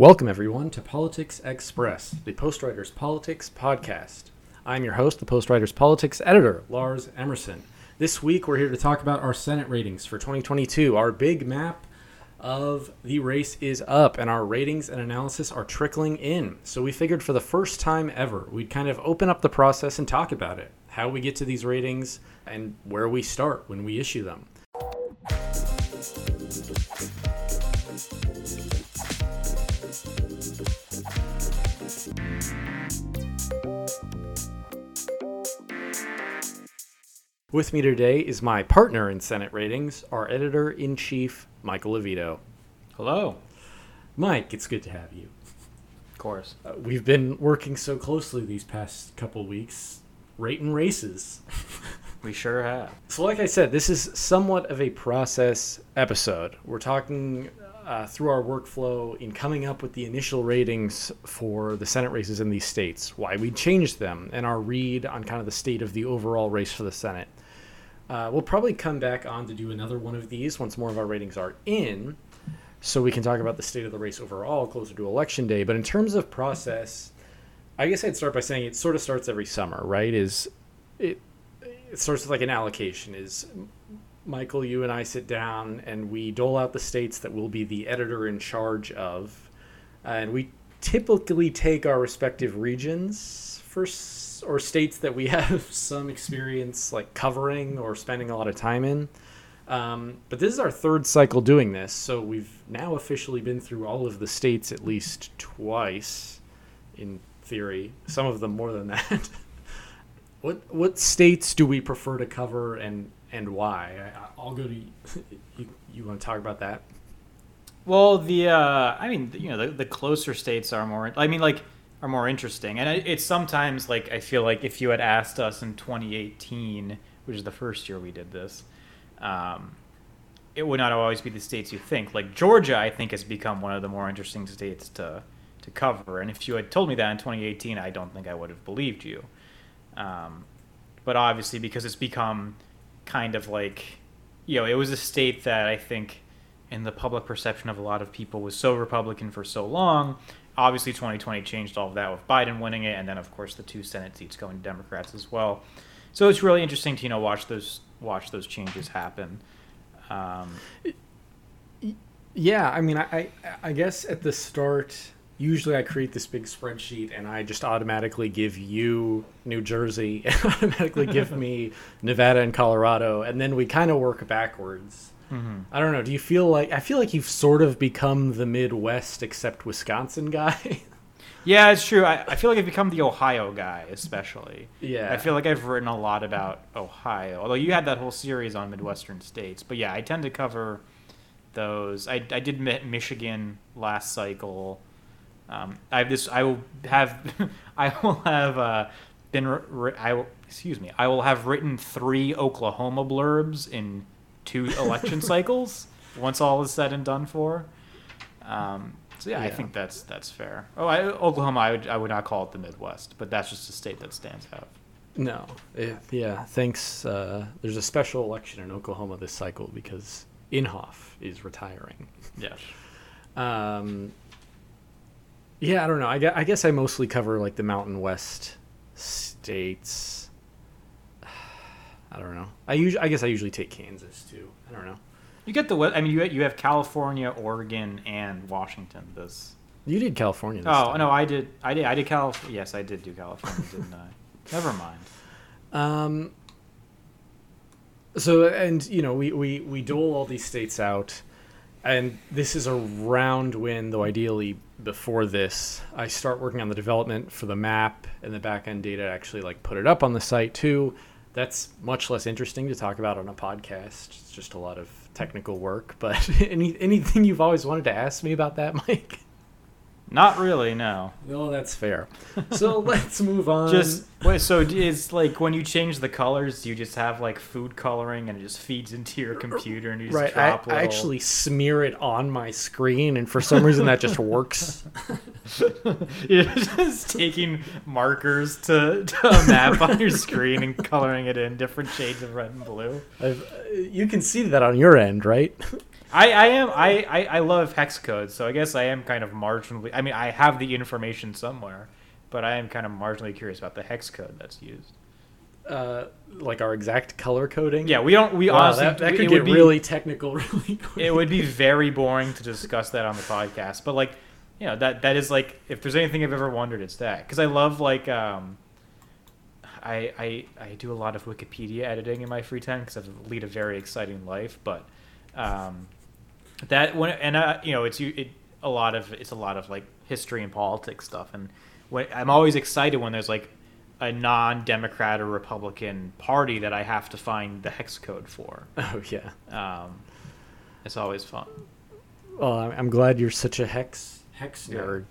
Welcome, everyone, to Politics Express, the Postwriters Politics podcast. I'm your host, the Postwriters Politics editor, Lars Emerson. This week, we're here to talk about our Senate ratings for 2022. Our big map of the race is up, and our ratings and analysis are trickling in. So, we figured for the first time ever, we'd kind of open up the process and talk about it how we get to these ratings and where we start when we issue them. With me today is my partner in Senate ratings, our editor in chief, Michael Levito. Hello. Mike, it's good to have you. Of course. Uh, we've been working so closely these past couple weeks, rating races. we sure have. So, like I said, this is somewhat of a process episode. We're talking uh, through our workflow in coming up with the initial ratings for the Senate races in these states, why we changed them, and our read on kind of the state of the overall race for the Senate. Uh, we'll probably come back on to do another one of these once more of our ratings are in, so we can talk about the state of the race overall closer to election day. But in terms of process, I guess I'd start by saying it sort of starts every summer, right? Is it? It starts with like an allocation. Is Michael, you and I sit down and we dole out the states that we'll be the editor in charge of, and we typically take our respective regions for or states that we have some experience like covering or spending a lot of time in. Um, but this is our third cycle doing this, so we've now officially been through all of the states at least twice, in theory. Some of them more than that. what what states do we prefer to cover and and why? I, will go to you. you. Want to talk about that? Well, the uh, I mean, you know, the, the closer states are more. I mean, like are more interesting. And it's sometimes like I feel like if you had asked us in 2018, which is the first year we did this, um, it would not always be the states you think. Like Georgia, I think has become one of the more interesting states to to cover. And if you had told me that in 2018, I don't think I would have believed you. Um, but obviously, because it's become kind of like, you know, it was a state that I think in the public perception of a lot of people was so Republican for so long obviously 2020 changed all of that with Biden winning it, and then of course the two Senate seats going to Democrats as well. So it's really interesting to you know watch those watch those changes happen. Um, yeah, I mean, I I guess at the start, usually I create this big spreadsheet and I just automatically give you New Jersey and automatically give me Nevada and Colorado, and then we kind of work backwards. Mm-hmm. I don't know. Do you feel like I feel like you've sort of become the Midwest except Wisconsin guy? yeah, it's true. I, I feel like I've become the Ohio guy, especially. Yeah. I feel like I've written a lot about Ohio, although you had that whole series on Midwestern states. But yeah, I tend to cover those. I, I did Michigan last cycle. Um, I have this. I will have. I will have uh, been. I will. Excuse me. I will have written three Oklahoma blurbs in two election cycles once all is said and done for. Um, so yeah, yeah, I think that's that's fair. Oh, I, Oklahoma, I would I would not call it the Midwest, but that's just a state that stands out. No, it, yeah. Thanks. Uh, there's a special election in Oklahoma this cycle because Inhofe is retiring. Yes. Um, yeah, I don't know. I I guess I mostly cover like the Mountain West states I don't know. I usually, I guess I usually take Kansas too. I don't know. You get the. I mean, you you have California, Oregon, and Washington. This. You did California. oh time. no, I did. I did. I did California. Yes, I did do California, didn't I? Never mind. Um. So and you know we we we dole all these states out, and this is a round win. though ideally before this I start working on the development for the map and the back end data. Actually, like put it up on the site too that's much less interesting to talk about on a podcast. It's just a lot of technical work. But any anything you've always wanted to ask me about that, Mike? Not really, no. No, that's fair. So let's move on. Just wait. So it's like when you change the colors, you just have like food coloring, and it just feeds into your computer, and you just right. I, I actually smear it on my screen, and for some reason that just works. You're just taking markers to, to a map on your screen and coloring it in different shades of red and blue. I've, uh, you can see that on your end, right? I, I am I, I, I love hex codes, so I guess I am kind of marginally. I mean, I have the information somewhere, but I am kind of marginally curious about the hex code that's used. Uh, like our exact color coding. Yeah, we don't. We Wow, honestly that, that could get be- really technical really quick. it would be very boring to discuss that on the podcast but like you know that that is like if there's anything i've ever wondered it's that because i love like um I, I i do a lot of wikipedia editing in my free time because i lead a very exciting life but um that when and uh, you know it's you it a lot of it's a lot of like history and politics stuff and when, i'm always excited when there's like a non-democrat or republican party that i have to find the hex code for Oh yeah. um, it's always fun. Well, I'm glad you're such a hex hex Yeah. nerd.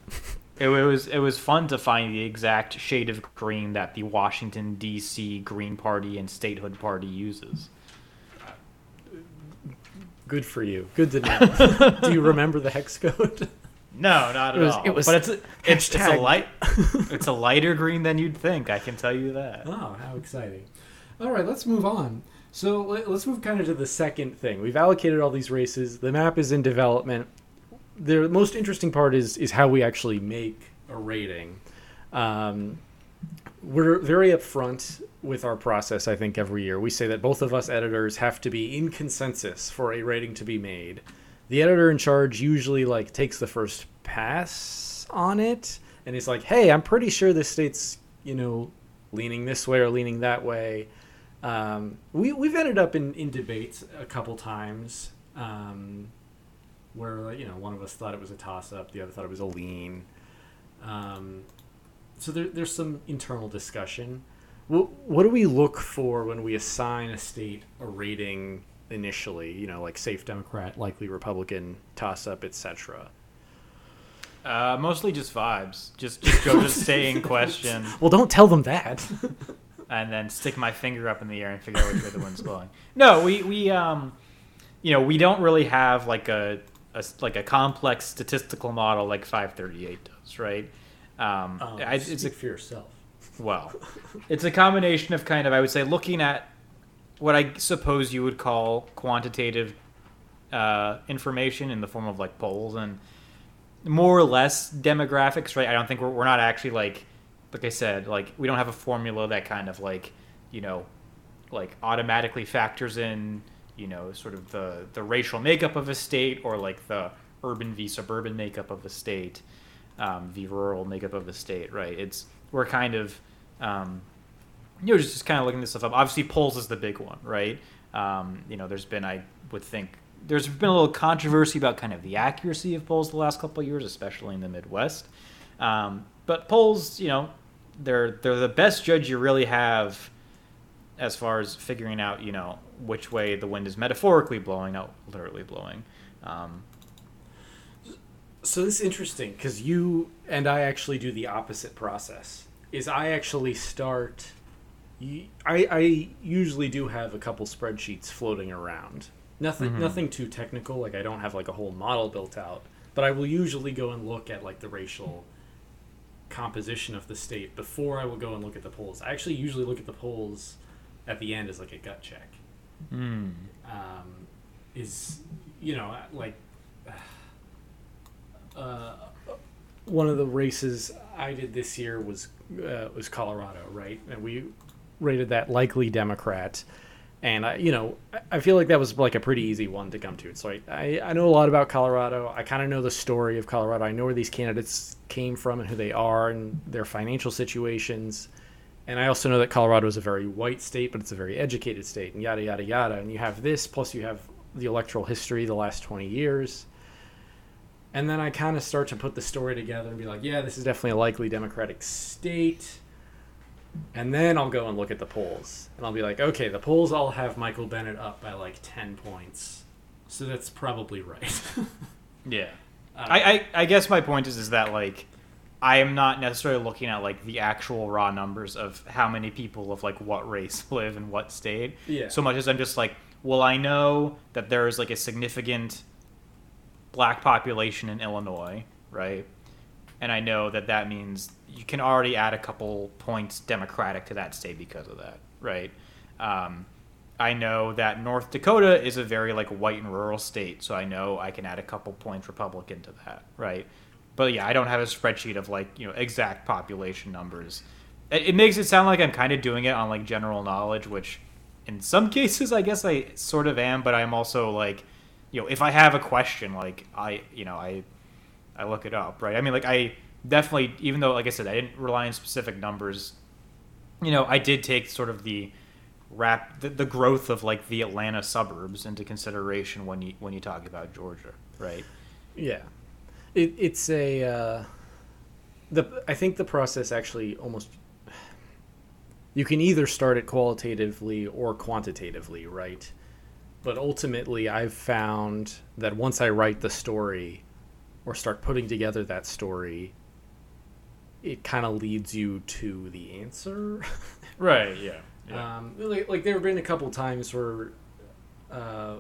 It, was it was fun to find the exact shade of green that the Washington D.C. Green Party and Statehood Party uses. Good for you. Good to know. Do you remember the hex code? No, not at It was- all. it was but it's a, it's, it's a light it's a lighter green than you'd think. I can tell you that. Oh, how exciting. All right, let's move on. So let- let's move kind of to the second thing. We've allocated all these races. The map is in development. The most interesting part is is how we actually make a rating. Um, we're very upfront with our process. I think every year we say that both of us editors have to be in consensus for a rating to be made. The editor in charge usually like takes the first pass on it and he's like, "Hey, I'm pretty sure this state's you know leaning this way or leaning that way." Um, we we've ended up in in debates a couple times um, where you know one of us thought it was a toss up, the other thought it was a lean. Um, so there, there's some internal discussion. What, what do we look for when we assign a state a rating initially? You know, like safe Democrat, likely Republican, toss up, etc. Uh, mostly just vibes. Just just go just stay in question Well, don't tell them that. and then stick my finger up in the air and figure out which way the wind's blowing. No, we we um, you know, we don't really have like a, a like a complex statistical model like 538 does, right? Um, I, it's a for yourself. well, it's a combination of kind of I would say looking at what I suppose you would call quantitative uh, information in the form of like polls and more or less demographics, right? I don't think we're, we're not actually like like I said, like we don't have a formula that kind of like you know like automatically factors in you know sort of the the racial makeup of a state or like the urban v suburban makeup of a state um, v rural makeup of the state right? It's we're kind of um, you know just, just kind of looking this stuff up. Obviously polls is the big one right? Um, you know there's been i would think there's been a little controversy about kind of the accuracy of polls the last couple of years especially in the midwest. Um, but polls you know they're they're the best judge you really have as far as figuring out, you know, which way the wind is metaphorically blowing, not literally blowing. Um, So this is interesting because you and I actually do the opposite process. Is I actually start. I, I usually do have a couple spreadsheets floating around. Nothing Mhm. nothing too technical. Like I don't have like a whole model built out. But I will usually go and look at like the racial composition of the state before I will go and look at the polls. I actually usually look at the polls at the end as like a gut check hmm. um, is you know like uh, one of the races I did this year was uh, was Colorado, right? And we rated that likely Democrat. And I, you know, I- feel like that was like a pretty easy one to come to. So I, I, I know a lot about Colorado. I kind of know the story of Colorado. I know where these candidates came from and who they are and their financial situations. And I also know that Colorado is a very white state, but it's a very educated state, and yada yada yada. And you have this, plus you have the electoral history the last twenty years. And then I kind of start to put the story together and be like, yeah, this is definitely a likely Democratic state. And then I'll go and look at the polls, and I'll be like, okay, the polls all have Michael Bennet up by like ten points, so that's probably right. Yeah. Uh, I, I, I guess my point is is that like I am not necessarily looking at like the actual raw numbers of how many people of like what race live in what state. Yeah. So much as I'm just like, well, I know that there is like a significant black population in Illinois, right? And I know that that means you can already add a couple points Democratic to that state because of that, right? Um, I know that North Dakota is a very like white and rural state, so I know I can add a couple points Republican to that, right? But yeah, I don't have a spreadsheet of like you know exact population numbers. It, it makes it sound like I'm kind of doing it on like general knowledge, which in some cases I guess I sort of am, but I'm also like, you know, if I have a question, like I you know I I look it up, right? I mean, like I definitely, even though like I said, I didn't rely on specific numbers. You know, I did take sort of the wrap the, the growth of like the Atlanta suburbs into consideration when you when you talk about Georgia, right? Yeah, it, it's a uh, the I think the process actually almost you can either start it qualitatively or quantitatively, right? But ultimately, I've found that once I write the story or start putting together that story, it kind of leads you to the answer. right. Yeah. Yeah. Um, like, like there have been a couple times where uh,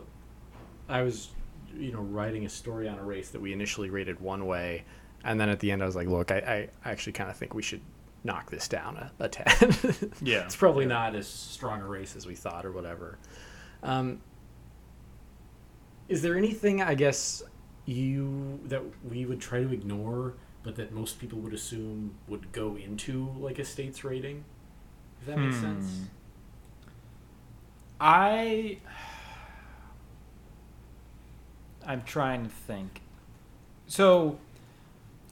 I was, you know, writing a story on a race that we initially rated one way, and then at the end I was like, look, I, I actually kind of think we should knock this down a, a tad. yeah, it's probably yeah. not as strong a race as we thought or whatever. Um, is there anything I guess you that we would try to ignore, but that most people would assume would go into like a state's rating? If that makes Hmm. sense. I I'm trying to think. So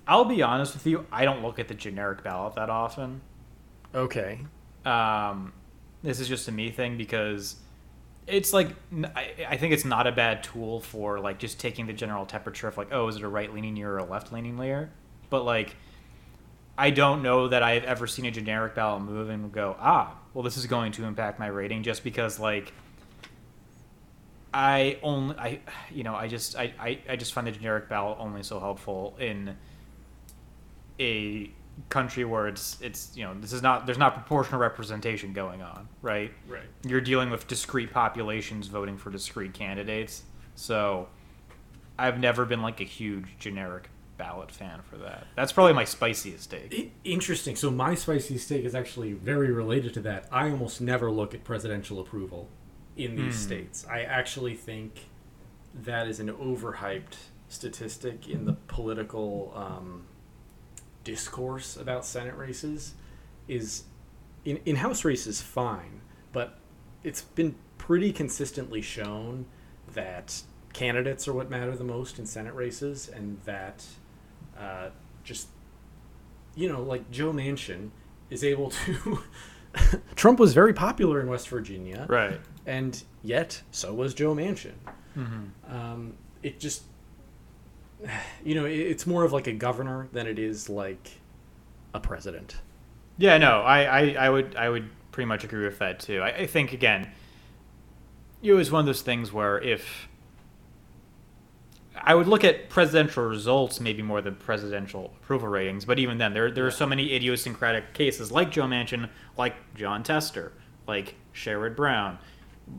I'll be honest with you, I don't look at the generic ballot that often. Okay. Um, this is just a me thing because it's like I think it's not a bad tool for like just taking the general temperature of like oh is it a right leaning year or a left leaning layer, but like I don't know that I've ever seen a generic ballot move and go ah well this is going to impact my rating just because like I only I you know I just I, I, I just find the generic ballot only so helpful in a country where it's it's you know this is not there's not proportional representation going on right Right. you're dealing with discrete populations voting for discrete candidates so i've never been like a huge generic ballot fan for that that's probably my spiciest take Interesting. So my spicy steak is actually very related to that. I almost never look at presidential approval in these Hmm. states. I actually think that is an overhyped statistic in the political um, discourse about Senate races. Is in in House races fine, but it's been pretty consistently shown that candidates are what matter the most in Senate races, and that uh, just you know, like Joe Manchin is able to. Trump was very popular in West Virginia, right and yet so was Joe Manchin. mm-hmm. Um, it just, you know, it's more of like a governor than it is like a president. yeah no I, I i would i would pretty much agree with that too i, I think again it was one of those things where if I would look at presidential results maybe more than presidential approval ratings, but even then, there there are so many idiosyncratic cases like Joe Manchin, like Jon Tester, like Sherrod Brown.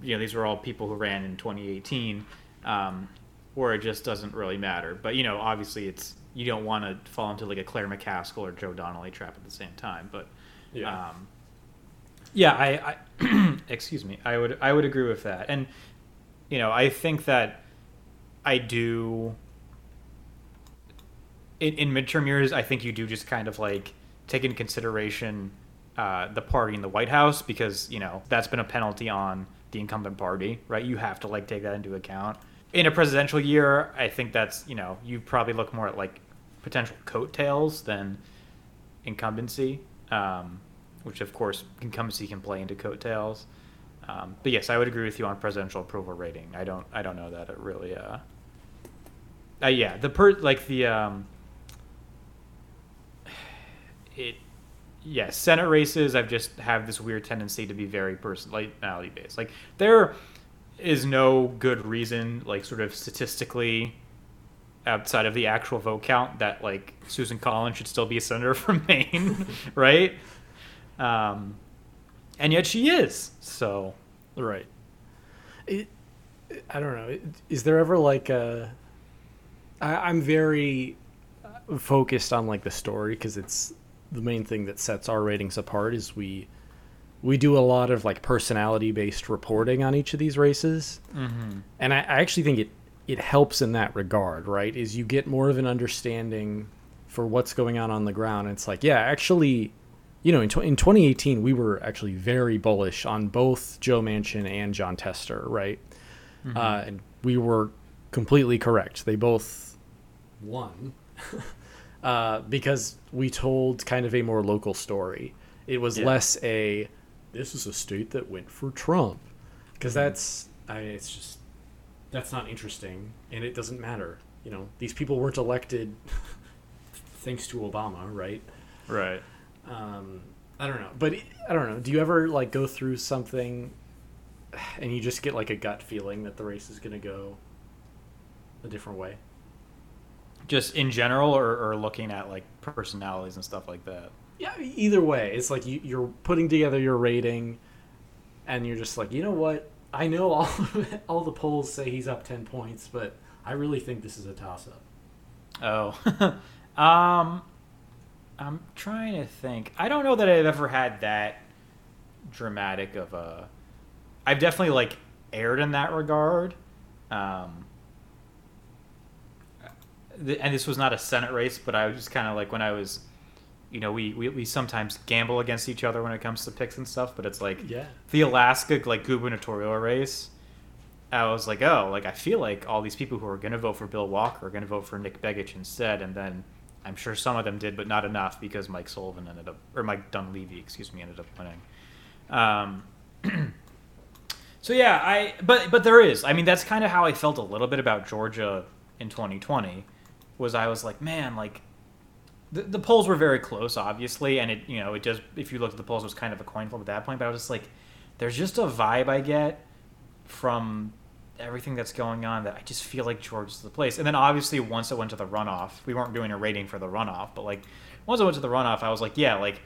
You know, these were all people who ran in 2018, um, where it just doesn't really matter. But you know, obviously, it's you don't want to fall into like a Claire McCaskill or Joe Donnelly trap at the same time. But Yeah. um, yeah, I, I excuse me. I would I would agree with that, and you know, I think that I do in, in midterm years. I think you do just kind of like take into consideration uh, the party in the White House because you know that's been a penalty on the incumbent party, right? You have to like take that into account. In a presidential year, I think that's you know you probably look more at like potential coattails than incumbency, um, which of course incumbency can play into coattails. Um, but yes, I would agree with you on presidential approval rating. I don't I don't know that it really. Uh, uh yeah, the per like the um, it yeah senate races i've just have this weird tendency to be very personality based like there is no good reason like sort of statistically outside of the actual vote count that like susan collins should still be a senator from maine right um and yet she is so Right. It, I don't know. Is there ever like a? I, I'm very focused on like the story because it's the main thing that sets our ratings apart. Is we we do a lot of like personality based reporting on each of these races, Mm-hmm. and I, I actually think it it helps in that regard. Right, is you get more of an understanding for what's going on on the ground. It's like, yeah, actually, you know, in, tw- in 2018, we were actually very bullish on both Joe Manchin and Jon Tester, right? Uh, and we were completely correct. They both won uh, because we told kind of a more local story. It was Yeah. less a this is a state that went for Trump because that's I, it's just that's not interesting and it doesn't matter. You know, these people weren't elected thanks to Obama, right? Right. um, I don't know, but I don't know. Do you ever like go through something and you just get like a gut feeling that the race is going to go a different way? Just in general, or, or looking at like personalities and stuff like that. Yeah, either way, it's like you, you're putting together your rating, and you're just like, you know what? I know all all the polls say he's up ten points, but I really think this is a toss up. Oh, um, I'm trying to think. I don't know that I've ever had that dramatic of a. I've definitely like erred in that regard. Um, and this was not a Senate race, but I was just kind of like when I was, you know, we, we we sometimes gamble against each other when it comes to picks and stuff, but it's like Yeah, the Alaska like gubernatorial race, I was like, oh, like I feel like all these people who are going to vote for Bill Walker are going to vote for Nick Begich instead, and then I'm sure some of them did, but not enough because Mike Sullivan ended up, or Mike Dunleavy, excuse me, ended up winning. Um, so yeah, I but but there is. I mean, that's kind of how I felt a little bit about Georgia in 2020. Was I was like, man, like the, the polls were very close, obviously, and it you know it just if you looked at the polls, it was kind of a coin flip at that point. But I was just like, there's just a vibe I get from everything that's going on that I just feel like Georgia's the place. And then obviously once it went to the runoff, we weren't doing a rating for the runoff, but like once it went to the runoff, I was like, yeah, like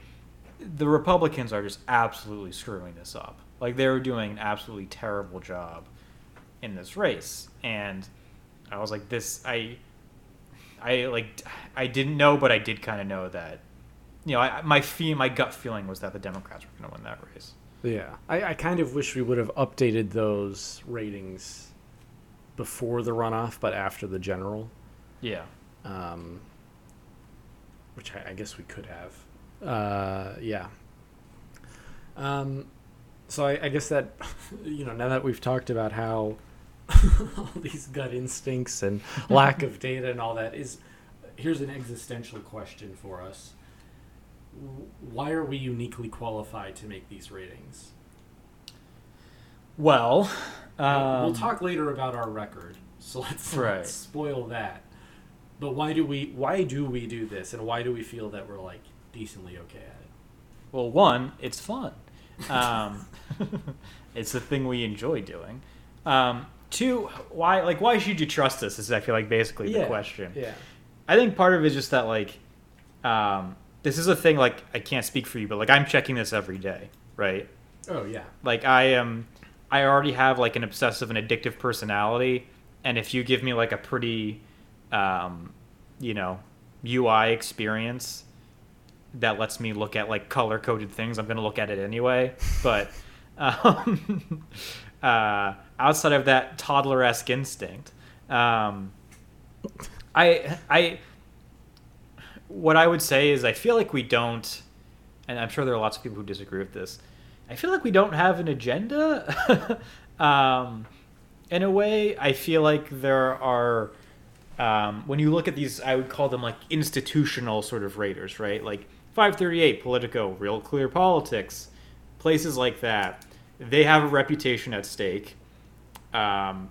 the Republicans are just absolutely screwing this up. Like they're doing an absolutely terrible job in this race, and I was like, this I. I like I didn't know, but I did kind of know that. You know, I, my fee, my gut feeling was that the Democrats were going to win that race. yeah. I, I kind of wish we would have updated those ratings before the runoff, but after the general. Yeah. um, which I, I guess we could have. Uh, yeah. Um, so I, I guess that you know now that we've talked about how all these gut instincts and lack of data and all that is here's an existential question for us. Why are we uniquely qualified to make these ratings? Well, um, we'll talk later about our record, so let's Right. spoil that. But why do we why do we do this, and why do we feel that we're like decently okay at it? Well, one, it's fun. Um, it's the thing we enjoy doing. Um, two, why like why should you trust us? Is I feel like basically the question. Yeah. I think part of it is just that like, um, this is a thing like I can't speak for you, but like I'm checking this every day, right? Oh yeah. Like I am, I already have like an obsessive and addictive personality, and if you give me like a pretty, um, you know, UI experience that lets me look at like color coded things, I'm gonna look at it anyway. But um, uh, outside of that toddler esque instinct, um, I I what I would say is I feel like we don't, and I'm sure there are lots of people who disagree with this. I feel like we don't have an agenda. um, in a way, I feel like there are. Um, when you look at these, I would call them like institutional sort of raiders, right? Like 538, Politico, Real Clear Politics, places like that. They have a reputation at stake. Um,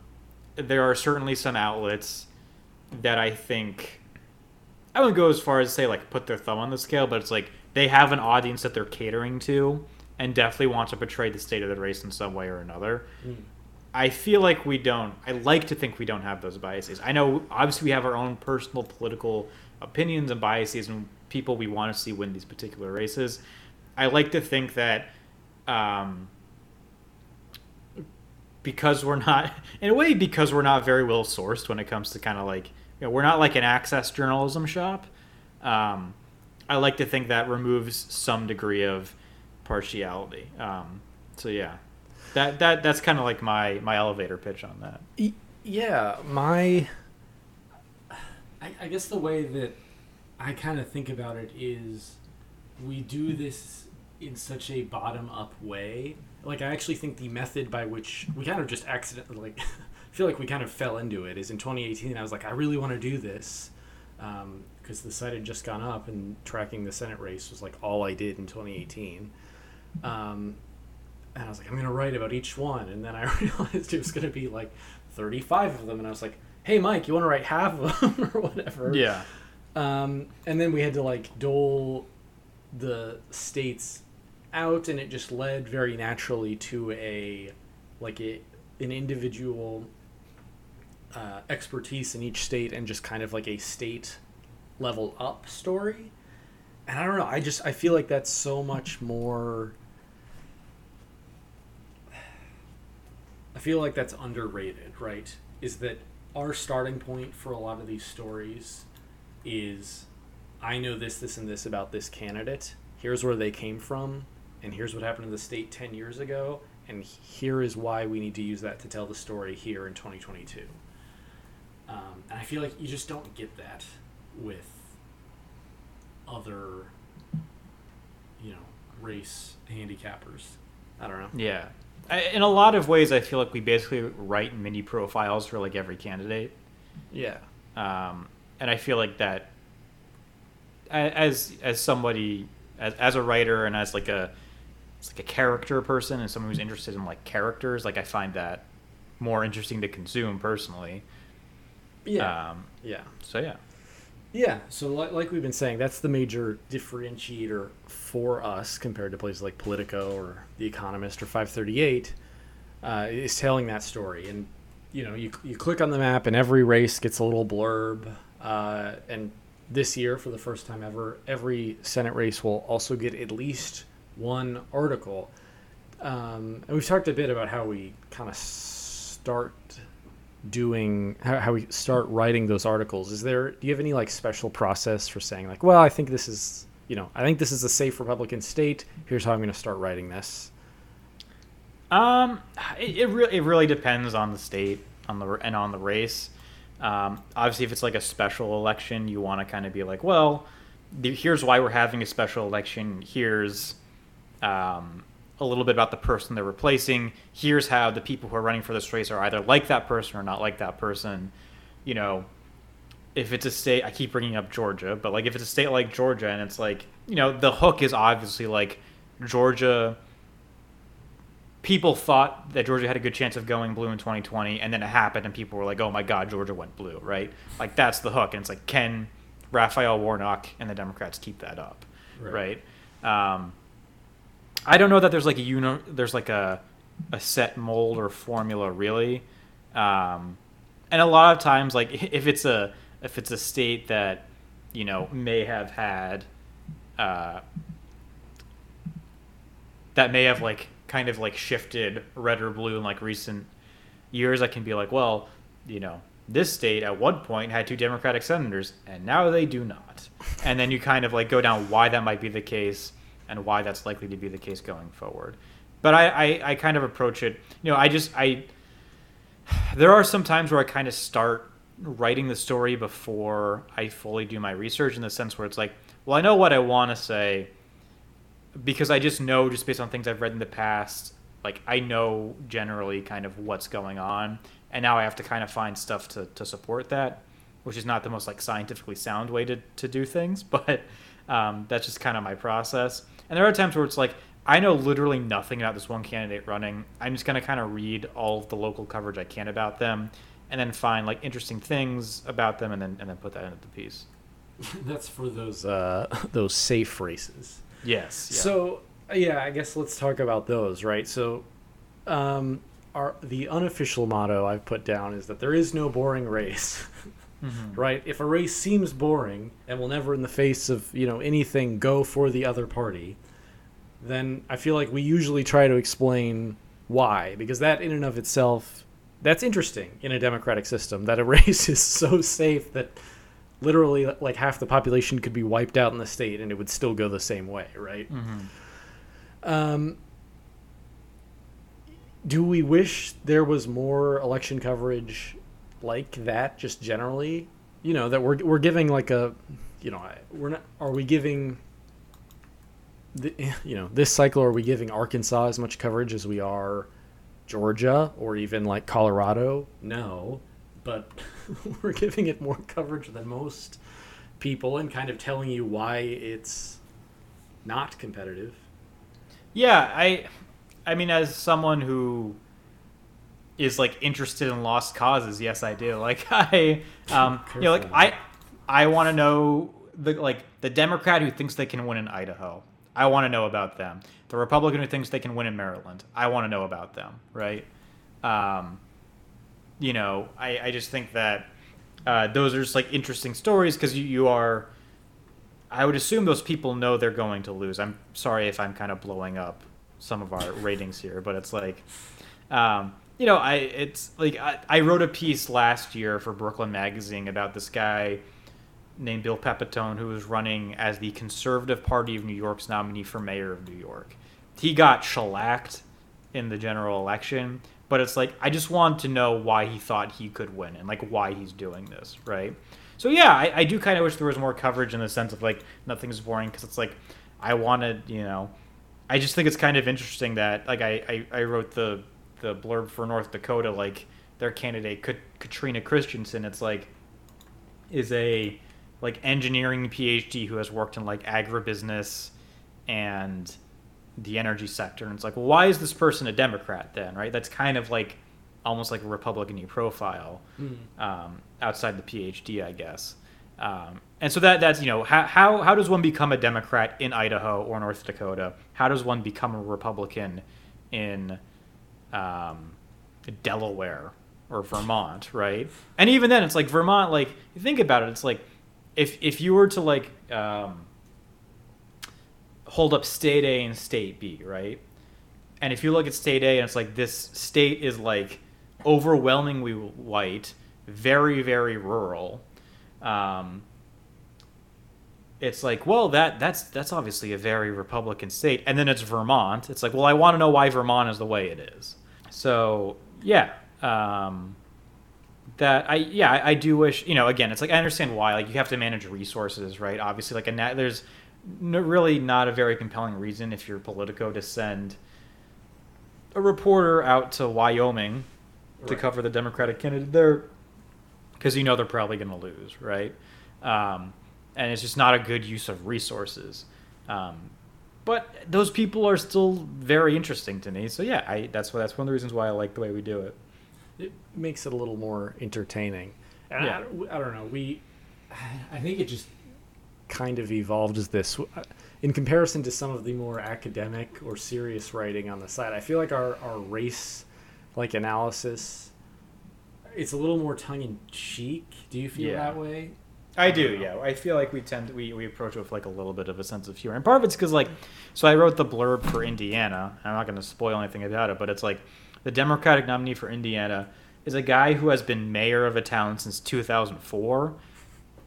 there are certainly some outlets that I think I wouldn't go as far as to say like put their thumb on the scale, but it's like they have an audience that they're catering to and definitely want to portray the state of the race in some way or another. I feel like we don't. I like to think we don't have those biases. I know obviously we have our own personal political opinions and biases and people we want to see win these particular races. I like to think that um, because we're not, in a way, because we're not very well sourced when it comes to kind of like, you know, we're not like an access journalism shop. Um, I like to think that removes some degree of partiality. Um, so yeah, that that that's kind of like my my elevator pitch on that. Yeah, my. I, I guess the way that I kind of think about it is we do this in such a bottom up way. Like, I actually think the method by which we kind of just accidentally, like, feel like we kind of fell into it is in 2018. I was like, I really want to do this because um, the site had just gone up and tracking the Senate race was like all I did in 2018. Um, and I was like, I'm going to write about each one. And then I realized it was going to be like 35 of them. And I was like, hey, Mike, you want to write half of them or whatever? Yeah. Um, and then we had to like dole the states out, and it just led very naturally to a like a an individual uh, expertise in each state, and just kind of like a state level up story. And I don't know. I just I feel like that's so much more. I feel like that's underrated, right? Is that our starting point for a lot of these stories is I know this, this, and this about this candidate. Here's where they came from, and here's what happened in the state 10 years ago, and here is why we need to use that to tell the story here in 2022. Um, and I feel like you just don't get that with other, you know, race handicappers. I don't know. Yeah. I, in a lot of ways, I feel like we basically write mini profiles for like every candidate. Yeah. Um, and I feel like that as as somebody as, as a writer and as like a it's like a character person and someone who's interested in like characters like I find that more interesting to consume personally. Yeah. Um, yeah. So yeah. Yeah. So like, like we've been saying, that's the major differentiator for us compared to places like Politico or The Economist or 538 uh, is telling that story. And you know, you you click on the map and every race gets a little blurb uh, and this year, for the first time ever, every Senate race will also get at least one article. Um, and we've talked a bit about how we kind of start doing how, how we start writing those articles. Is there? Do you have any like special process for saying like, well, I think this is you know, I think this is a safe Republican state. Here's how I'm going to start writing this. Um, it it, re- it really depends on the state on the and on the race. Um, obviously, if it's like a special election, you want to kind of be like, well, here's why we're having a special election. Here's um, a little bit about the person they're replacing. Here's how the people who are running for this race are either like that person or not like that person. You know, if it's a state, I keep bringing up Georgia, but like if it's a state like Georgia and it's like, you know, the hook is obviously like Georgia people thought that Georgia had a good chance of going blue in 2020, and then it happened, and people were like, "Oh my God, Georgia went blue!" Right? Like that's the hook, and it's like, can Raphael Warnock and the Democrats keep that up? Right? right? Um, I don't know that there's like a uni- there's like a a set mold or formula really, um, and a lot of times, like if it's a if it's a state that you know may have had. Uh, that may have like kind of like shifted red or blue in like recent years, I can be like, well, you know, this state at one point had two Democratic senators, and now they do not. And then you kind of like go down why that might be the case and why that's likely to be the case going forward. But I, I, I kind of approach it, you know, I just, I, there are some times where I kind of start writing the story before I fully do my research in the sense where it's like, well, I know what I want to say because I just know just based on things I've read in the past, like I know generally kind of what's going on, and now I have to kind of find stuff to, to support that, which is not the most like scientifically sound way to, to do things, but um, that's just kind of my process. And there are times where it's like I know literally nothing about this one candidate running. I'm just gonna kind of read all of the local coverage I can about them, and then find like interesting things about them, and then and then put that into the piece. that's for those uh, those safe races. Yes. Yeah. So yeah, I guess let's talk about those, right? So, um, our the unofficial motto I've put down is that there is no boring race. Mm-hmm. right? If a race seems boring and will never, in the face of you know anything, go for the other party, then I feel like we usually try to explain why, because that in and of itself, that's interesting in a democratic system. That a race is so safe that literally like half the population could be wiped out in the state and it would still go the same way, right? Mm-hmm. Um, do we wish there was more election coverage like that, just generally? You know, that we're we're giving like a, you know, we're not. Are we giving? The, you know, this cycle, are we giving Arkansas as much coverage as we are Georgia or even like Colorado? No, but we're giving it more coverage than most people and kind of telling you why it's not competitive. Yeah, I I mean as someone who is like interested in lost causes, yes I do. Like I um you know like I I want to know the like the Democrat who thinks they can win in Idaho. I want to know about them. The Republican who thinks they can win in Maryland. I want to know about them, right? Um you know, I I just think that uh, those are just like interesting stories because you, you are I would assume those people know they're going to lose. I'm sorry if I'm kind of blowing up some of our ratings here, but it's like, um, you know, I it's like I, I wrote a piece last year for Brooklyn Magazine about this guy named Bill Pepitone who was running as the Conservative Party of New York's nominee for mayor of New York. He got shellacked in the general election, but it's like I just want to know why he thought he could win and like why he's doing this, right? So yeah, I, I do kind of wish there was more coverage in the sense of like nothing's boring because it's like I wanted, you know, I just think it's kind of interesting that like I, I, I wrote the the blurb for North Dakota like their candidate Katrina Christiansen. It's like is a like engineering PhD who has worked in like agribusiness and the energy sector. And it's like, well, why is this person a Democrat then? Right? That's kind of like almost like a Republican profile mm. um, outside the PhD, I guess. Um, and so that that's you know how, how how does one become a Democrat in Idaho or North Dakota? How does one become a Republican in um, Delaware or Vermont, right? And even then, it's like Vermont. Like think about it, it's like if if you were to like um, hold up state A and state B, right? And if you look at state A and it's like this state is like overwhelmingly white, very very rural. Um, it's like, well, that that's that's obviously a very Republican state, and then it's Vermont. It's like, well, I want to know why Vermont is the way it is. So yeah, um, that I yeah I, I, do wish you know again it's like I understand why like you have to manage resources right obviously like a nat- there's no, really not a very compelling reason if you're Politico to send a reporter out to Wyoming right. to cover the Democratic candidate there because you know they're probably going to lose, right? Um, and it's just not a good use of resources. Um, but those people are still very interesting to me. So yeah, I, that's that's one of the reasons why I like the way we do it. It makes it a little more entertaining. And yeah. I, I don't know. We, I think it just kind of evolved as this uh, in comparison to some of the more academic or serious writing on the side. I feel like our our race like analysis it's a little more tongue in cheek. Do you feel yeah. that way? I do, yeah. I feel like we tend to, we, we approach it with like a little bit of a sense of humor, and part of it's because like, so I wrote the blurb for Indiana. I'm not going to spoil anything about it, but it's like the Democratic nominee for Indiana is a guy who has been mayor of a town since 2004,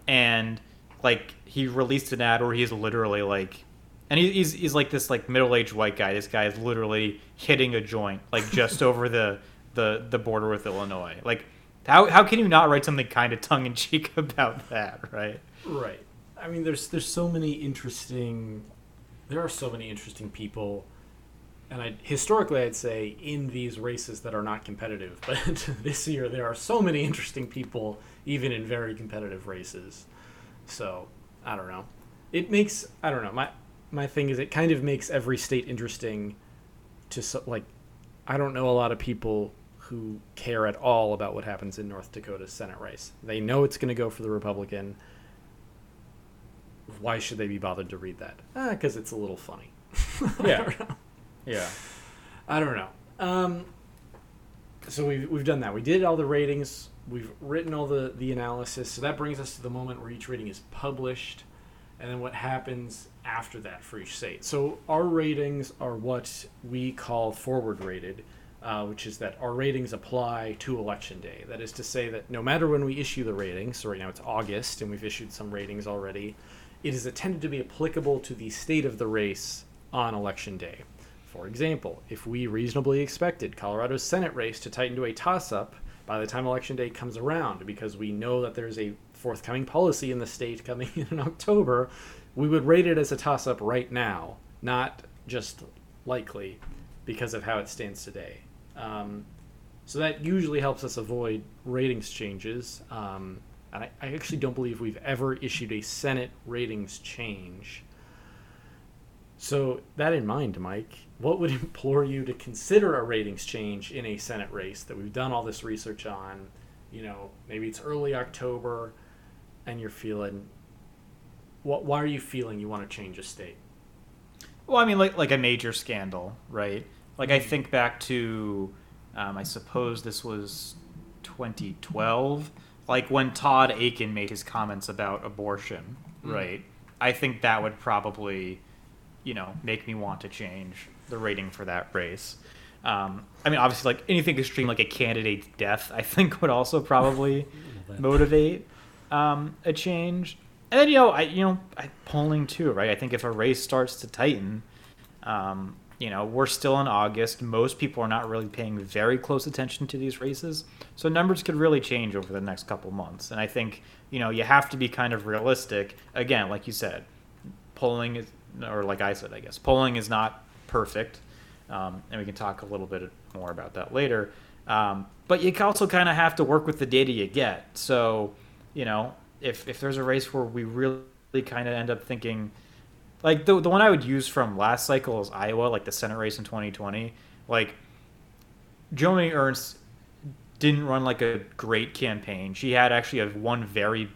and like he released an ad where he's literally like, and he's he's like this like middle aged white guy. This guy is literally hitting a joint like just over the the the border with Illinois, like how how can you not write something kind of tongue in cheek about that, right? Right. I mean, there's there's so many interesting, there are so many interesting people, and I historically I'd say in these races that are not competitive, but this year there are so many interesting people even in very competitive races. So I don't know. It makes I don't know my my thing is it kind of makes every state interesting to like I don't know a lot of people who care at all about what happens in North Dakota's Senate race. They know it's going to go for the Republican. Why should they be bothered to read that? Because ah, it's a little funny. yeah. Yeah. I don't know. Um, so we've, we've done that. We did all the ratings. We've written all the, the analysis. So that brings us to the moment where each rating is published and then what happens after that for each state. So our ratings are what we call forward rated uh, which is that our ratings apply to election day. That is to say that no matter when we issue the ratings, so right now it's August and we've issued some ratings already, it is intended to be applicable to the state of the race on election day. For example, if we reasonably expected Colorado's Senate race to tighten to a toss up by the time election day comes around, because we know that there's a forthcoming policy in the state coming in October, we would rate it as a toss up right now, not just likely because of how it stands today. Um, so that usually helps us avoid ratings changes. Um, and I, I actually don't believe we've ever issued a Senate ratings change. So, that in mind, Mike, what would implore you to consider a ratings change in a Senate race that we've done all this research on? You know, maybe it's early October and you're feeling, what, why are you feeling you want to change a state? Well, I mean, like like a major scandal, right? Like I think back to, um, I suppose this was 2012, like when Todd Akin made his comments about abortion, Mm. right? I think that would probably, you know, make me want to change the rating for that race. Um, I mean, obviously, like anything extreme, like a candidate's death, I think would also probably motivate um, a change. And then you know, I you know, I, polling too, right? I think if a race starts to tighten, um, you know, we're still in August. Most people are not really paying very close attention to these races, so numbers could really change over the next couple months. And I think you know you have to be kind of realistic. Again, like you said, polling is, or like I said, I guess polling is not perfect, um, and we can talk a little bit more about that later. Um, but you also kind of have to work with the data you get. So, you know, if if there's a race where we really kind of end up thinking, like the the one I would use from last cycle is Iowa, like the Senate race in 2020. Like, Joni Ernst didn't run like a great campaign. She had actually a one very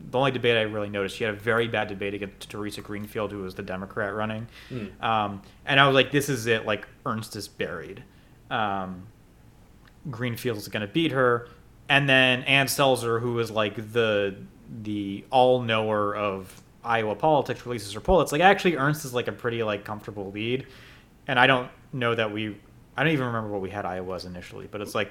the only debate I really noticed, she had a very bad debate against Theresa Greenfield, who was the Democrat running. Mm. Um, and I was like, this is it. Like, Ernst is buried. Um, Greenfield's going to beat her. And then Ann Selzer, who is like the the all knower of Iowa politics, releases her poll. It's like actually Ernst is like a pretty like comfortable lead. And I don't know that we I don't even remember what we had Iowa as initially, but it's like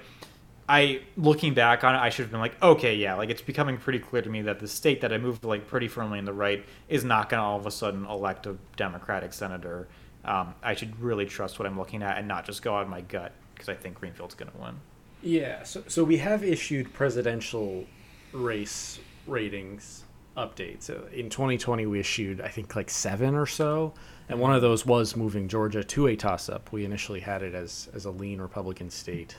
I looking back on it, I should have been like, okay, yeah, like it's becoming pretty clear to me that the state that I moved like pretty firmly in the right is not going to all of a sudden elect a Democratic senator. Um, I should really trust what I'm looking at and not just go of my gut because I think Greenfield's going to win. Yeah, so, so we have issued presidential race ratings updates. In 2020, we issued, I think, like seven or so. And one of those was moving Georgia to a toss up. We initially had it as, as a lean Republican state.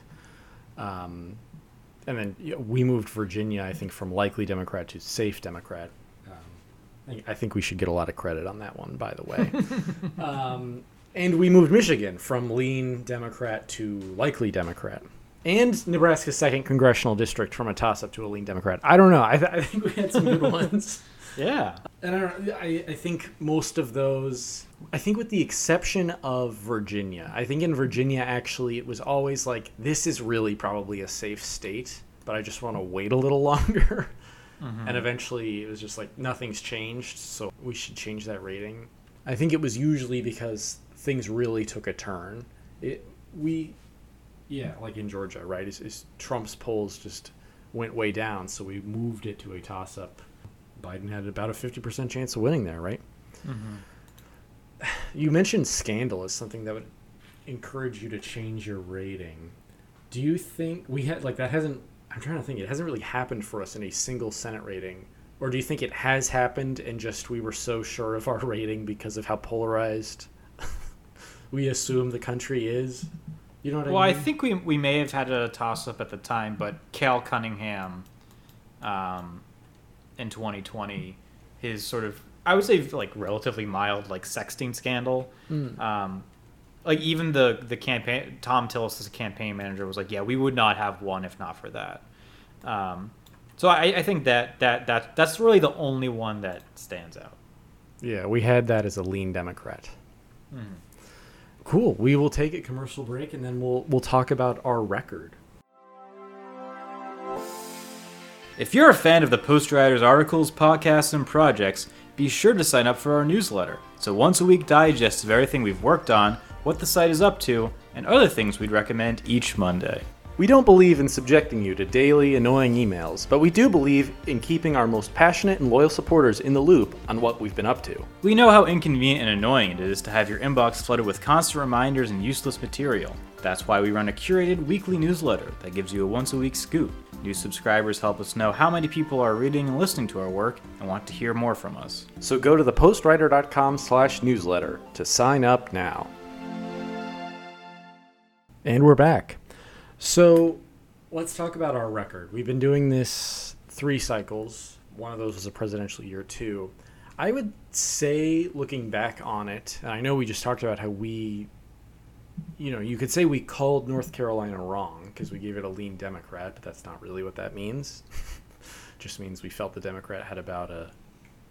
Um, and then you know, we moved Virginia, I think, from likely Democrat to safe Democrat. Um, I- I think we should get a lot of credit on that one, by the way. um, and we moved Michigan from lean Democrat to likely Democrat. And Nebraska's second congressional district from a toss up to a lean Democrat. I don't know. I, th- I think we had some good ones. Yeah. And I, I, I think most of those, I think with the exception of Virginia, I think in Virginia, actually, it was always like, this is really probably a safe state, but I just want to wait a little longer. Mm-hmm. And eventually it was just like, nothing's changed, so we should change that rating. I think it was usually because things really took a turn. It, we, yeah, like in Georgia, right? Is, is Trump's polls just went way down, so we moved it to a toss up. Biden had about a 50% chance of winning there, right? Mm-hmm. You mentioned scandal as something that would encourage you to change your rating. Do you think we had like that hasn't I'm trying to think it hasn't really happened for us in a single Senate rating or do you think it has happened and just we were so sure of our rating because of how polarized we assume the country is? You know what Well, I I think we we may have had a toss up at the time, but Cal Cunningham, um, in 2020, his sort of I would say like relatively mild like sexting scandal. Mm. Um, like even the the campaign Thom Tillis' campaign manager was like, yeah, we would not have won if not for that. Um, so I, I think that that that that's really the only one that stands out. Yeah, we had that as a lean Democrat. Mhm. Cool. We will take a commercial break and then we'll we'll talk about our record. If you're a fan of the Postwriter's articles, podcasts, and projects, be sure to sign up for our newsletter. A once a week digest of everything we've worked on, what the site is up to, and other things we'd recommend each Monday. We don't believe in subjecting you to daily, annoying emails, but we do believe in keeping our most passionate and loyal supporters in the loop on what we've been up to. We know how inconvenient and annoying it is to have your inbox flooded with constant reminders and useless material. That's why we run a curated weekly newsletter that gives you a once a week scoop. New subscribers help us know how many people are reading and listening to our work and want to hear more from us. So go to thepostwriter.com slash newsletter to sign up now. And we're back. So let's talk about our record. We've been doing this three cycles. One of those was a presidential year, too. I would say, looking back on it, and I know we just talked about how we, you know, you could say we called North Carolina wrong because we gave it a lean Democrat, but that's not really what that means. just means we felt the Democrat had about a,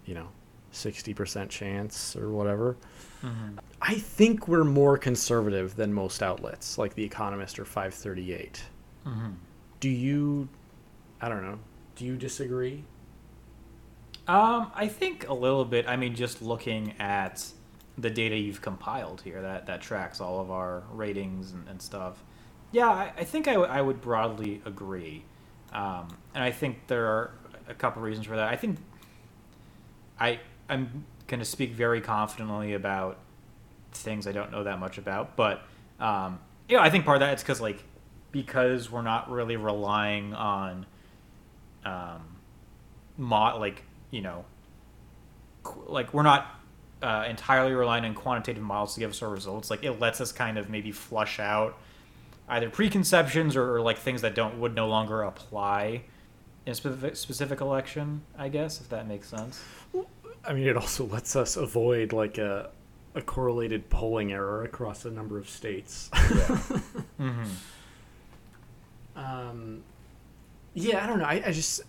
you know, 60% chance or whatever. Mm-hmm. I think we're more conservative than most outlets, like The Economist or 538. Mm-hmm. Do you, I don't know, do you disagree? Um, I think a little bit. I mean, just looking at the data you've compiled here that, that tracks all of our ratings and, and stuff. Yeah, I, I think I, w- I would broadly agree. Um, and I think there are a couple reasons for that. I think I I'm going to speak very confidently about things I don't know that much about, but um, yeah, I think part of that it's because like because we're not really relying on um, mod like you know qu- like we're not uh, entirely relying on quantitative models to give us our results. Like it lets us kind of maybe flush out either preconceptions or, or like things that don't would no longer apply in a specific, specific election. I guess if that makes sense. I mean, it also lets us avoid like a a correlated polling error across a number of states. Yeah. mm-hmm. um, yeah, I don't know. I, I just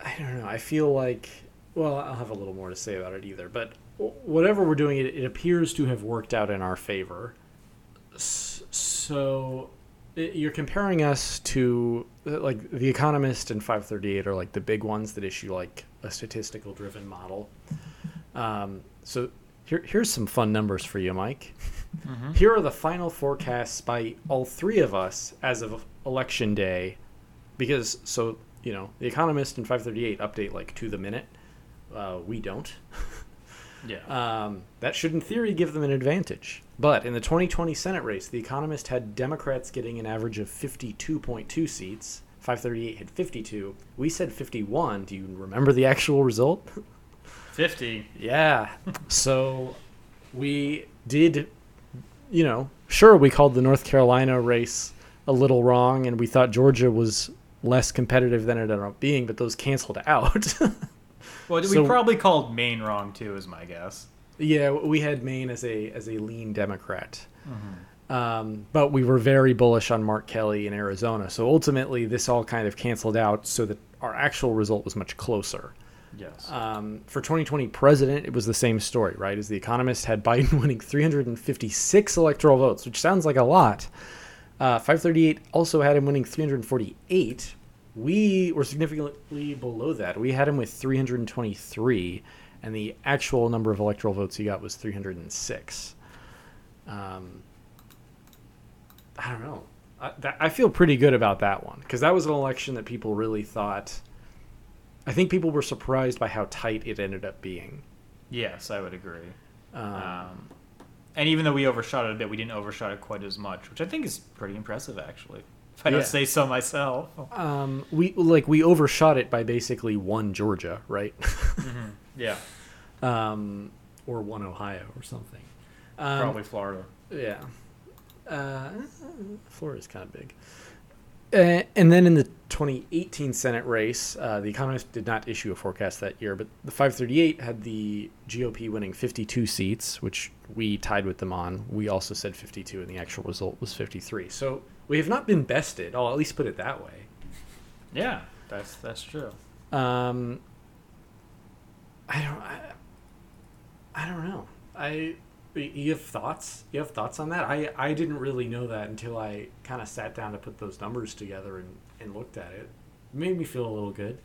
I don't know. I feel like well, I'll have a little more to say about it either. But whatever we're doing, it, it appears to have worked out in our favor. So you're comparing us to like the economist and 538 are like the big ones that issue like a statistical driven model. Um, so here, here's some fun numbers for you mike. Mm-hmm. here are the final forecasts by all three of us as of election day because so you know the economist and 538 update like to the minute. Uh, we don't. Yeah. Um, that should in theory give them an advantage but in the 2020 Senate race, The Economist had Democrats getting an average of 52.2 seats. 538 had 52. We said 51. Do you remember the actual result? 50. Yeah. so we did, you know, sure, we called the North Carolina race a little wrong and we thought Georgia was less competitive than it ended up being, but those canceled out. well, so, we probably called Maine wrong too, is my guess. Yeah, we had Maine as a as a lean Democrat. Mm-hmm. Um, but we were very bullish on Mark Kelly in Arizona. So ultimately, this all kind of canceled out so that our actual result was much closer. Yes. Um, for 2020 president, it was the same story, right? As The Economist had Biden winning 356 electoral votes, which sounds like a lot. Uh, 538 also had him winning 348. We were significantly below that. We had him with 323 and the actual number of electoral votes he got was 306. Um, I don't know. I, that, I feel pretty good about that one because that was an election that people really thought. I think people were surprised by how tight it ended up being. Yes, I would agree. Um, um, and even though we overshot it a bit, we didn't overshot it quite as much, which I think is pretty impressive, actually. If I don't say so myself. Um, we like we overshot it by basically one Georgia, right? mm-hmm. Yeah. Um, or one Ohio or something. Um, Probably Florida. Yeah. Uh, Florida's kind of big. Uh, and then in the 2018 Senate race, uh, the Economist did not issue a forecast that year, but the 538 had the GOP winning 52 seats, which we tied with them on. We also said 52, and the actual result was 53. So we have not been bested. I'll at least put it that way. Yeah, that's that's true. Um, I don't. I, I don't know. I you have thoughts? You have thoughts on that? I I didn't really know that until I kind of sat down to put those numbers together and and looked at it. It made me feel a little good.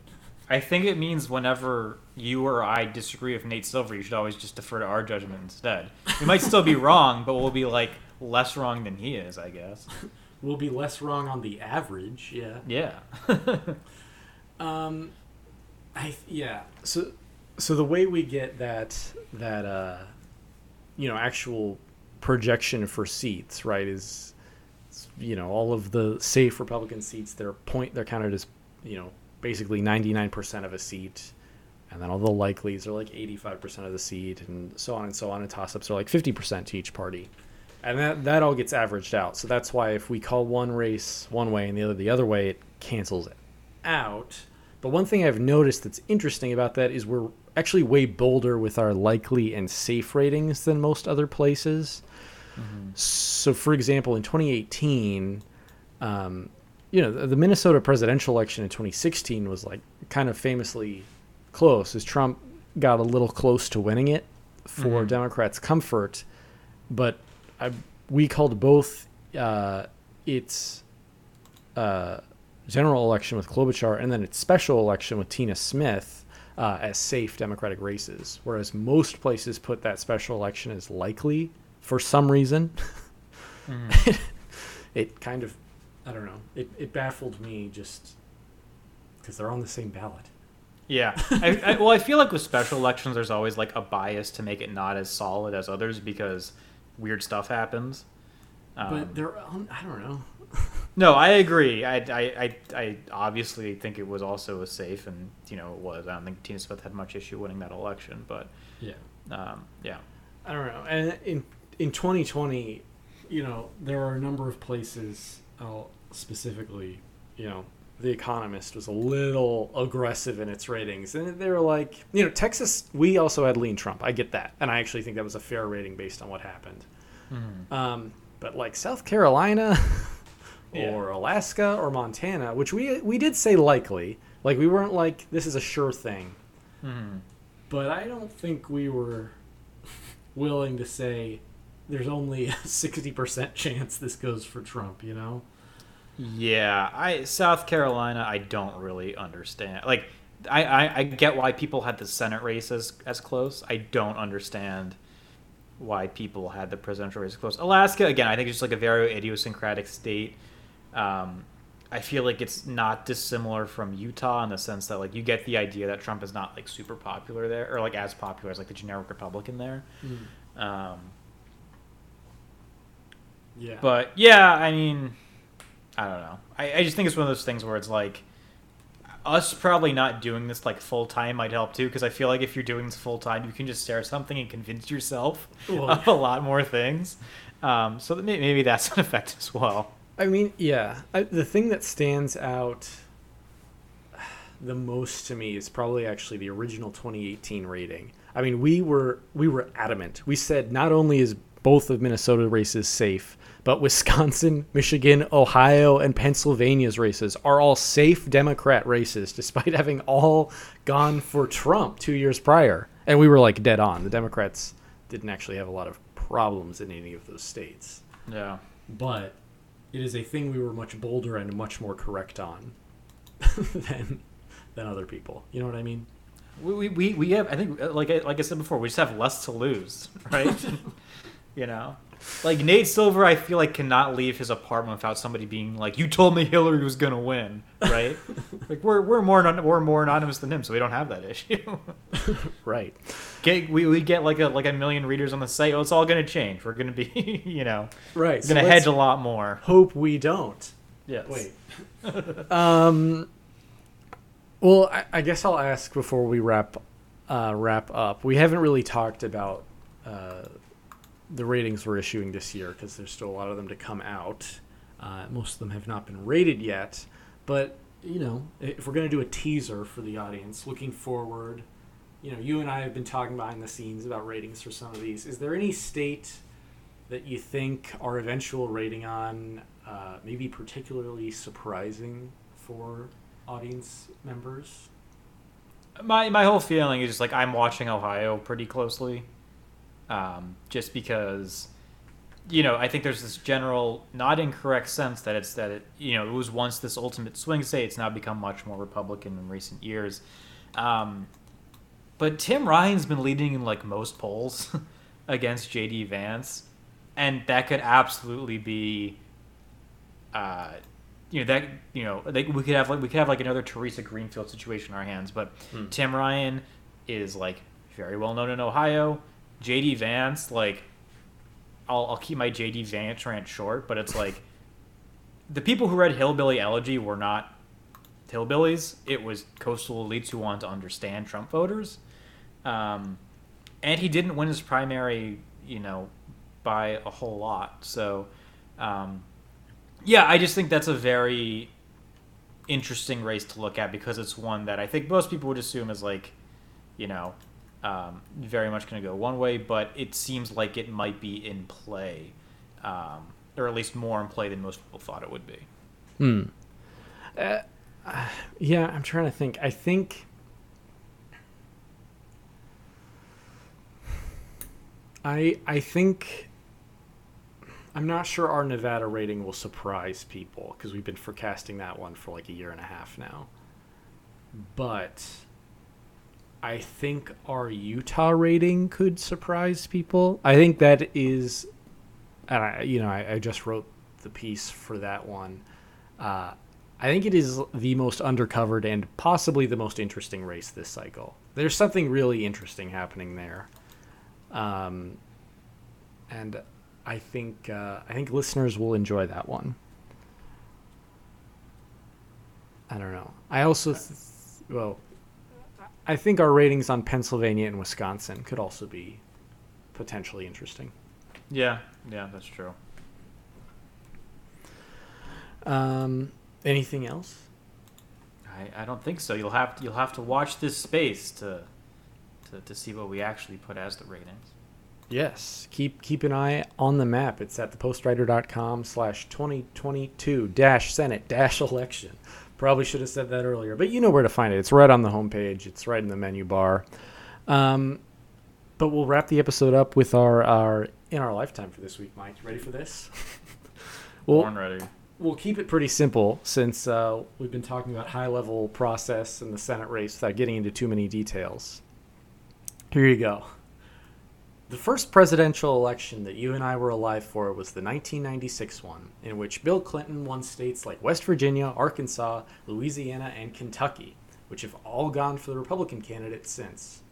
I think it means whenever you or I disagree with Nate Silver, you should always just defer to our judgment instead. We might still be wrong, but we'll be like, less wrong than he is, I guess. we'll be less wrong on the average. Yeah. Yeah. Um, I yeah. So so the way we get that that uh, you know actual projection for seats right is you know all of the safe Republican seats they're point they're counted as you know basically 99% of a seat and then all the likelies are like 85% of the seat and so on and so on and toss-ups are like 50% to each party. And that that all gets averaged out. So that's why if we call one race one way and the other the other way it cancels it out. But one thing i've noticed that's interesting about that is we're actually way bolder with our likely and safe ratings than most other places so for example in 2018 um, you know the, the minnesota presidential election in 2016 was like kind of famously close as trump got a little close to winning it for Mhm. democrats comfort but I, we called both uh, its uh, general election with Klobuchar and then its special election with Tina Smith uh, as safe Democratic races, whereas most places put that special election as likely for some reason. Mhm. it kind of, I don't know, it, it baffled me just because they're on the same ballot. Yeah. I, I, well, I feel like with special elections, there's always like a bias to make it not as solid as others because weird stuff happens. Um, But they're on, I don't know. No, I agree. I, I, I, I obviously think it was also a safe, and you know it was. I don't think Tina Smith had much issue winning that election, but Yeah. um, yeah. I don't know. And in in 2020, you know, there are a number of places. I'll specifically, you know, The Economist was a little aggressive in its ratings, and they were like, you know, Texas. We also had lean Trump. I get that, and I actually think that was a fair rating based on what happened. Um, but like South Carolina. Yeah. Or Alaska or Montana, which we we did say likely, like we weren't like this is a sure thing, Mhm. but I don't think we were willing to say there's only a 60% chance this goes for Trump, you know? Yeah, I South Carolina, I don't really understand. Like, I, I, I get why people had the Senate race as, as close. I don't understand why people had the presidential race close. Alaska, again, I think it's just like a very idiosyncratic state. Um, I feel like it's not dissimilar from Utah in the sense that like you get the idea that Trump is not like super popular there or like as popular as like the generic Republican there. Um, Yeah. but yeah, I mean, I don't know. I, I just think it's one of those things where it's like us probably not doing this like full time might help too because I feel like if you're doing this full time, you can just stare at something and convince yourself Well, of a lot more things. Um, so that maybe that's an effect as well. I mean, yeah. I, the thing that stands out the most to me is probably actually the original 2018 rating. I mean, we were we were adamant. We said not only is both of Minnesota races safe, but Wisconsin, Michigan, Ohio, and Pennsylvania's races are all safe Democrat races, despite having all gone for Trump two years prior. And we were like dead on. The Democrats didn't actually have a lot of problems in any of those states Yeah. but it is a thing we were much bolder and much more correct on than than other people. You know what I mean? We, we, we, have I think uh, like I, like I said before we just have less to lose right you know like Nate Silver I feel like cannot leave his apartment without somebody being like you told me Hillary was gonna win right like we're we're more we're more anonymous than him so we don't have that issue Right. get we, we get like a like a million readers on the site oh it's all gonna change we're gonna be you know Right. gonna so hedge a lot more hope we don't. yes Wait. um. Well, I, I guess I'll ask before we wrap uh, wrap up. We haven't really talked about uh, the ratings we're issuing this year because there's still a lot of them to come out. Uh, most of them have not been rated yet, but you know, if we're going to do a teaser for the audience, looking forward, you know, you and I have been talking behind the scenes about ratings for some of these. Is there any state that you think our eventual rating on uh, maybe particularly surprising for audience members? my my whole feeling is just like I'm watching Ohio pretty closely, um, just because, you know, I think there's this general not incorrect sense that it's that it you know it was once this ultimate swing state. It's now become much more Republican in recent years, um, but Tim Ryan's been leading in like most polls against JD Vance. and that could absolutely be, uh, you know that you know like we could have like we could have like another Theresa Greenfield situation in our hands. But Hmm. Tim Ryan is like very well known in Ohio. JD Vance, like, I'll I'll keep my JD Vance rant short, but it's like the people who read Hillbilly Elegy were not hillbillies. It was coastal elites who wanted to understand Trump voters. Um, and he didn't win his primary, you know, by a whole lot. So, um, yeah, I just think that's a very interesting race to look at because it's one that I think most people would assume is like, you know, um, very much going to go one way, but it seems like it might be in play, um, or at least more in play than most people thought it would be. Hmm. Uh, uh, yeah, I'm trying to think. I think. I I think. I'm not sure our Nevada rating will surprise people because we've been forecasting that one for like a year and a half now. But I think our Utah rating could surprise people. I think that is, and I, you know, I, I just wrote the piece for that one. Uh, I think it is the most undercovered and possibly the most interesting race this cycle. There's something really interesting happening there, um, and I think uh, I think listeners will enjoy that one. I don't know. I also, th- well, I think our ratings on Pennsylvania and Wisconsin could also be potentially interesting. Yeah, yeah, that's true. Um, anything else? I, I don't think so. You'll have to, you'll have to watch this space to, to to see what we actually put as the ratings. Yes. Keep keep an eye on the map. It's at thepostwriter.com slash 2022 dash Senate dash election. Probably should have said that earlier, but you know where to find it. It's right on the homepage. It's right in the menu bar. Um, but we'll wrap the episode up with our, our in our lifetime for this week, Mike. You ready for this? well, Born ready. we'll keep it pretty simple since uh, we've been talking about high level process and the Senate race without getting into too many details. Here you go. The first presidential election that you and I were alive for was the 1996 one, in which Bill Clinton won states like West Virginia, Arkansas, Louisiana, and Kentucky, which have all gone for the Republican candidate since.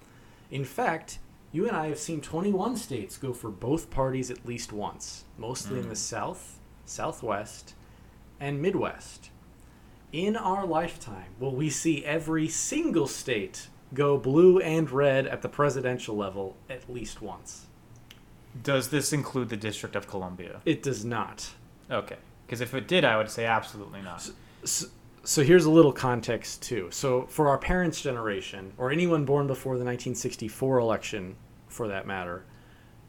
In fact, you and I have seen 21 states go for both parties at least once, mostly in the hmm. South, Southwest, and Midwest. In our lifetime, will we see every single state go blue and red at the presidential level at least once? Does this include the District of Columbia? It does not. Okay, because if it did, I would say absolutely not. So, so here's a little context, too. So, for our parents' generation, or anyone born before the 1964 election, for that matter,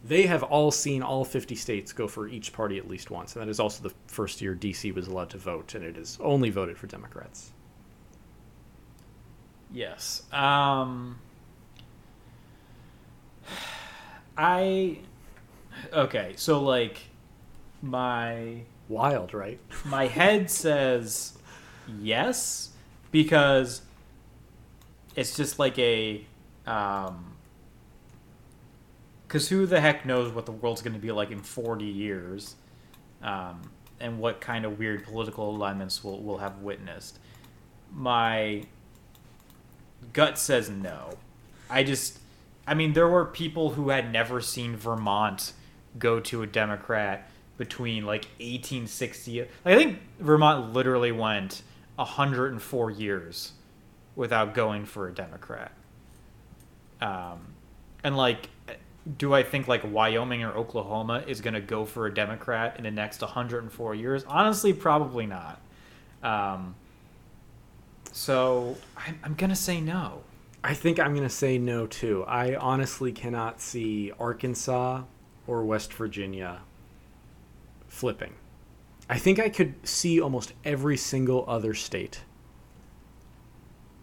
they have all seen all 50 states go for each party at least once. And that is also the first year DC was allowed to vote, and it is only voted for Democrats. Yes. Um, I. Okay, so like, my Wild, right? my head says yes because it's just like a um because who the heck knows what the world's going to be like in 40 years um, and what kind of weird political alignments we'll, we'll have witnessed my gut says no. I just i mean there were people who had never seen vermont go to a democrat between like 1860 i think vermont literally went 104 years without going for a democrat. Um, and like do i think like wyoming or oklahoma is going to go for a democrat in the next 104 years? Honestly probably not. Um, so I'm, I'm going to say no I think I'm going to say no, too. I honestly cannot see Arkansas or West Virginia flipping. I think I could see almost every single other state.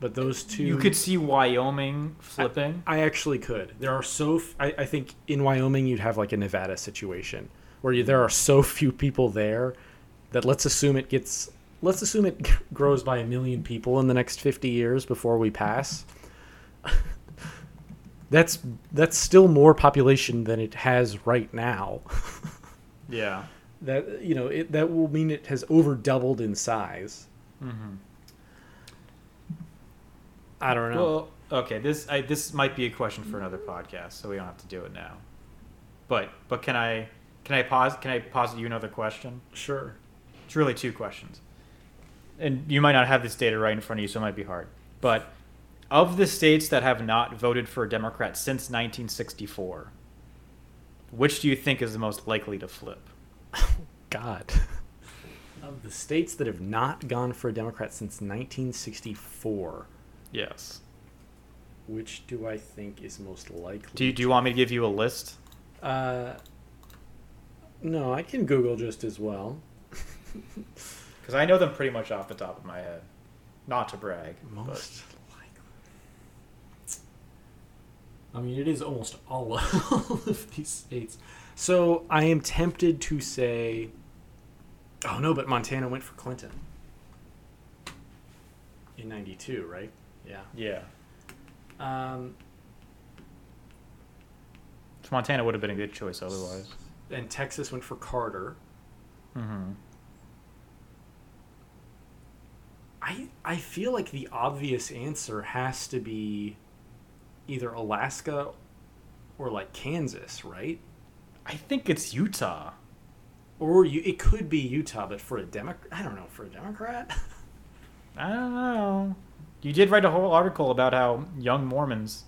But those two. you could see wyoming flipping I actually could. There are so. F- I, I think in Wyoming you'd have like a Nevada situation where you, there are so few people there that let's assume it gets. Let's assume it grows by a million people in the next 50 years before we pass. that's that's still more population than it has right now. Yeah. that you know it, that will mean it has over doubled in size. Mm-hmm. I don't know. Well, okay. This I, this might be a question for another podcast, so we don't have to do it now. But but can I can I pause? Can I posit you another question? sure. It's really two questions, and you might not have this data right in front of you, so it might be hard. But of the states that have not voted for a Democrat since 1964, which do you think is the most likely to flip? God. of the states that have not gone for a Democrat since 1964, Yes. which do I think is most likely? Do you, do you want me to give you a list? Uh, no, I can Google just as well. Because I know them pretty much off the top of my head. Not to brag. but- Most likely. I mean, it is almost all of these states. So I am tempted to say, oh no, but Montana went for Clinton in '92, right? Yeah. Yeah. Um, So Montana would have been a good choice otherwise. and Texas went for Carter. Mm-hmm. I I feel like the obvious answer has to be either Alaska or like Kansas, right? I think it's Utah. Or you, it could be Utah, but for a Democrat, I don't know, for a Democrat. I don't know. You did write a whole article about how young Mormons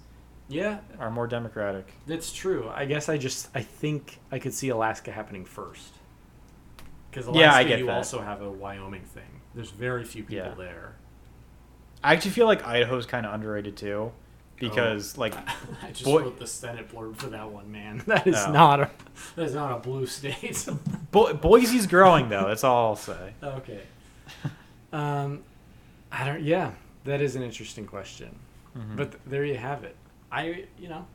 yeah, are more democratic. that's true. I guess I just I think I could see Alaska happening first. Because Yeah, Alaska, I get you that. also have a Wyoming thing. There's very few people Yeah. there. I actually feel like Idaho's kind of underrated too, because like I just Boy- wrote the Senate blurb for that one, man. That is Oh. not a that is not a blue state. Bo- Boise's growing though. That's all I'll say. okay. Um, I don't. Yeah, that is an interesting question. Mhm. But th- there you have it. I, you know,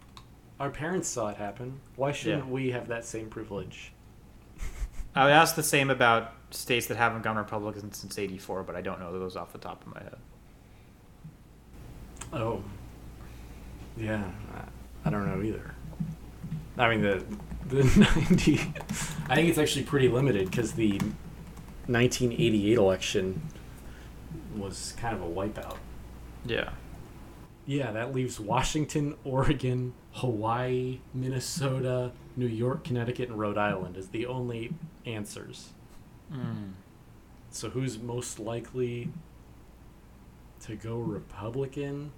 our parents saw it happen. Why shouldn't Yeah. we have that same privilege? I would ask the same about states that haven't gone Republican since '84, but I don't know those off the top of my head. Oh, yeah. I, I don't know either. I mean the the ninety. I think it's actually pretty limited because the 1988 election was kind of a wipeout. Yeah. Yeah, that leaves Washington, Oregon, Hawaii, Minnesota, New York, Connecticut, and Rhode Island as the only answers. Mm. So who's most likely to go Republican?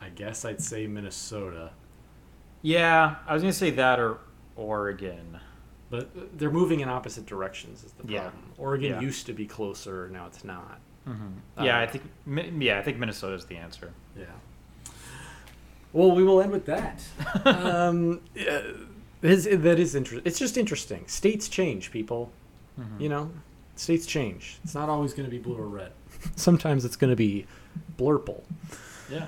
I guess I'd say Minnesota. Yeah, I was gonna say that or Oregon. But they're moving in opposite directions is the Yeah. problem. Oregon Yeah. used to be closer, now it's not. Mm-hmm. Uh, Yeah, I think. Yeah, I think Minnesota's the answer. Yeah. Well, we will end with that. um, yeah, that is interesting. It's just interesting. States change, people. Mhm. You know, states change. It's not always going to be blue or red. Sometimes it's going to be blurple. Yeah.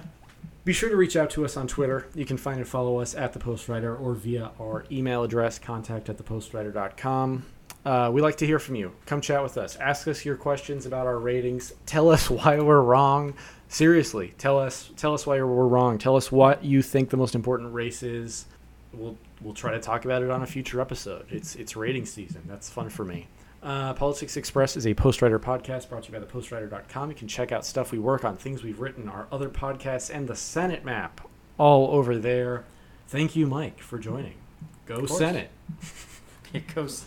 Be sure to reach out to us on Twitter. You can find and follow us at The Postwriter or via our email address, contact at thepostwriter.com. Uh, we like to hear from you. Come chat with us. Ask us your questions about our ratings. Tell us why we're wrong. Seriously, tell us tell us why we're wrong. Tell us what you think the most important race is. We'll we'll try to talk about it on a future episode. It's it's rating season. That's fun for me. Uh, Politics Express is a Postwriter podcast brought to you by thepostwriter.com. You can check out stuff we work on, things we've written, our other podcasts, and the Senate map all over there. Thank you, Mike, for joining. Go. Senate. It goes.